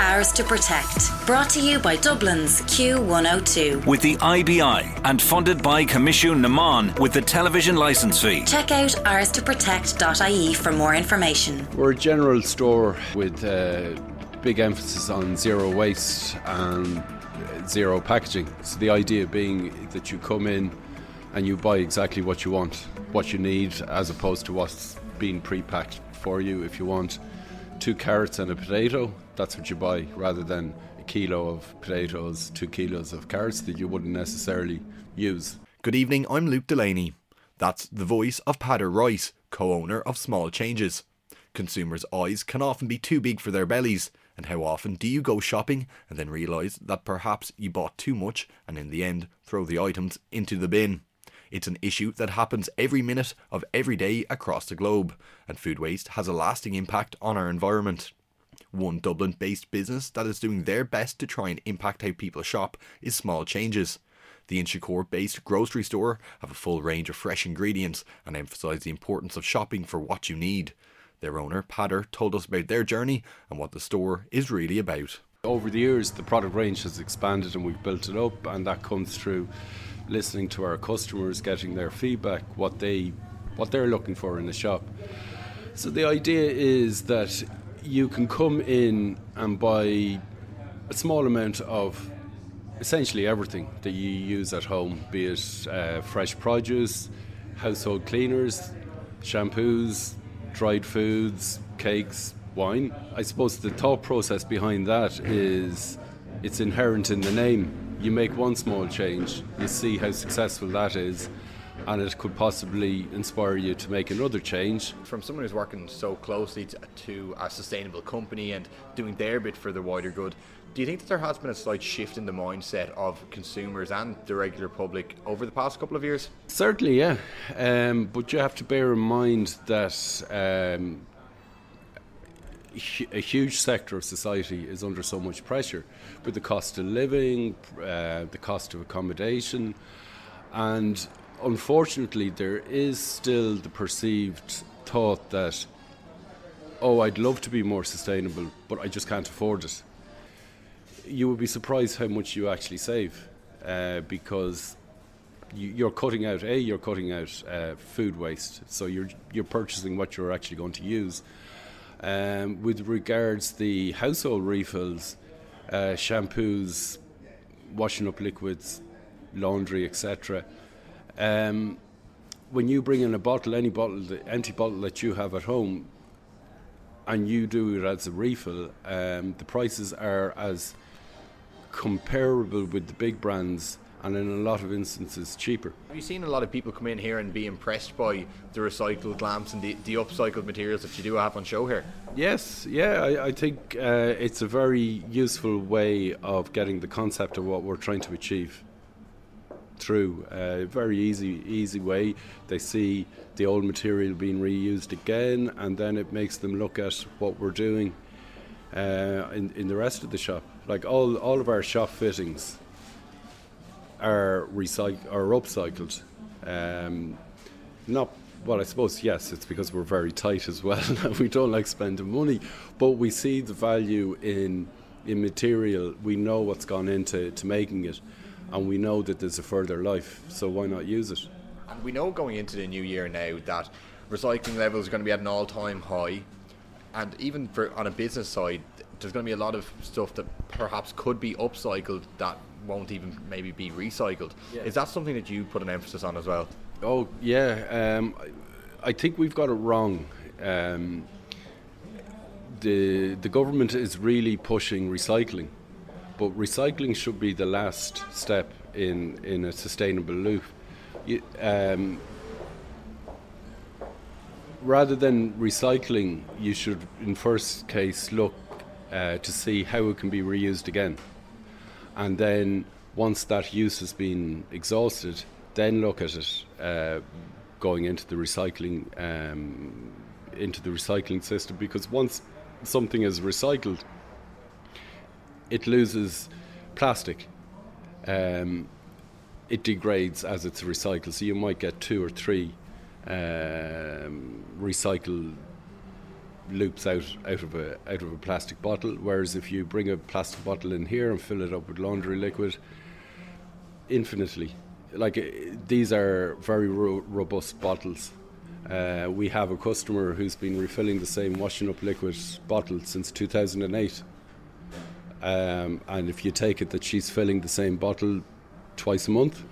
Ours to Protect. Brought to you by Dublin's Q102. With the IBI and funded by Coimisiún na Meán with the television licence fee. Check out ourstoprotect.ie for more information. We're a general store with a big emphasis on zero waste and uh, zero packaging. So the idea being that you come in and you buy exactly what you want, what you need, as opposed to what's being pre-packed for you. If you want two carrots and a potato, that's what you buy, rather than a kilo of potatoes, two kilos of carrots that you wouldn't necessarily use. Good evening, I'm Luke Delaney. That's the voice of Peadar Rice, co owner of Small Changes. Consumers' eyes can often be too big for their bellies, and how often do you go shopping and then realise that perhaps you bought too much and in the end throw the items into the bin? It's an issue that happens every minute of every day across the globe, and food waste has a lasting impact on our environment. One Dublin based business that is doing their best to try and impact how people shop is Small Changes. The Inchicore based grocery store have a full range of fresh ingredients and emphasise the importance of shopping for what you need. Their owner, Peadar, told us about their journey and what the store is really about. Over the years, the product range has expanded and we've built it up, and that comes through listening to our customers, getting their feedback, what they what they're looking for in the shop. So the idea is that you can come in and buy a small amount of essentially everything that you use at home, be it uh, fresh produce, household cleaners, shampoos, dried foods, cakes, wine. I suppose the thought process behind that is it's inherent in the name. You make one small change, you see how successful that is, and it could possibly inspire you to make another change. From someone who's working so closely to, to a sustainable company and doing their bit for the wider good, do you think that there has been a slight shift in the mindset of consumers and the regular public over the past couple of years? Certainly, yeah. Um, but you have to bear in mind that um, a huge sector of society is under so much pressure with the cost of living, uh, the cost of accommodation, and unfortunately, there is still the perceived thought that, oh, I'd love to be more sustainable, but I just can't afford it. You would be surprised how much you actually save uh, because you, are cutting out a you're cutting out uh, food waste, so you're you're purchasing what you're actually going to use. Um, with regards the household refills, uh, shampoos, washing up liquids, laundry, etc. Um, when you bring in a bottle, any bottle, the empty bottle that you have at home, and you do it as a refill, um, the prices are as comparable with the big brands and in a lot of instances cheaper. Have you seen a lot of people come in here and be impressed by the recycled lamps and the, the upcycled materials that you do have on show here? Yes, yeah, I, I think uh, it's a very useful way of getting the concept of what we're trying to achieve through. A uh, very easy, easy way. They see the old material being reused again, and then it makes them look at what we're doing uh, in, in the rest of the shop. Like all, all of our shop fittings are recycled or upcycled. Um, not well, I suppose yes, it's because we're very tight as well. we don't like spending money, but we see the value in in material. We know what's gone into to making it, and we know that there's a further life. So why not use it? And we know going into the new year now that recycling levels are going to be at an all-time high, and even for on a business side, there's going to be a lot of stuff that perhaps could be upcycled that won't even maybe be recycled. Yeah. Is that something that you put an emphasis on as well? Oh yeah, um, I think we've got it wrong. Um, the the government is really pushing recycling, but recycling should be the last step in in a sustainable loop. Um, rather than recycling, you should, in first case, look uh, to see how it can be reused again and then once that use has been exhausted, then look at it uh, going into the recycling um, into the recycling system because once something is recycled, it loses plastic. Um, it degrades as it's recycled, so you might get two or three um, loops out out of a out of a plastic bottle. Whereas if you bring a plastic bottle in here and fill it up with laundry liquid, infinitely, like uh, these are very ro- robust bottles. Uh, we have a customer who's been refilling the same washing up liquid bottle since 2008. Um, and if you take it that she's filling the same bottle twice a month,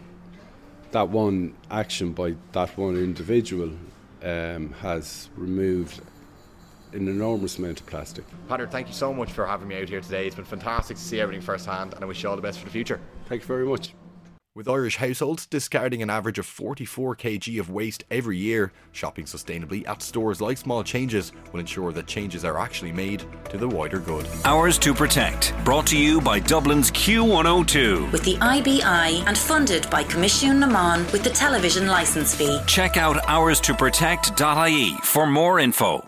that one action by that one individual um, has removed an enormous amount of plastic. Patrick, thank you so much for having me out here today. It's been fantastic to see everything firsthand, and I wish you all the best for the future. Thank you very much. With Irish households discarding an average of 44 kg of waste every year, shopping sustainably at stores like Small Changes will ensure that changes are actually made to the wider good. Ours to Protect, brought to you by Dublin's Q102. With the IBI and funded by Coimisiún na Meán with the television licence fee. Check out ourstoprotect.ie for more info.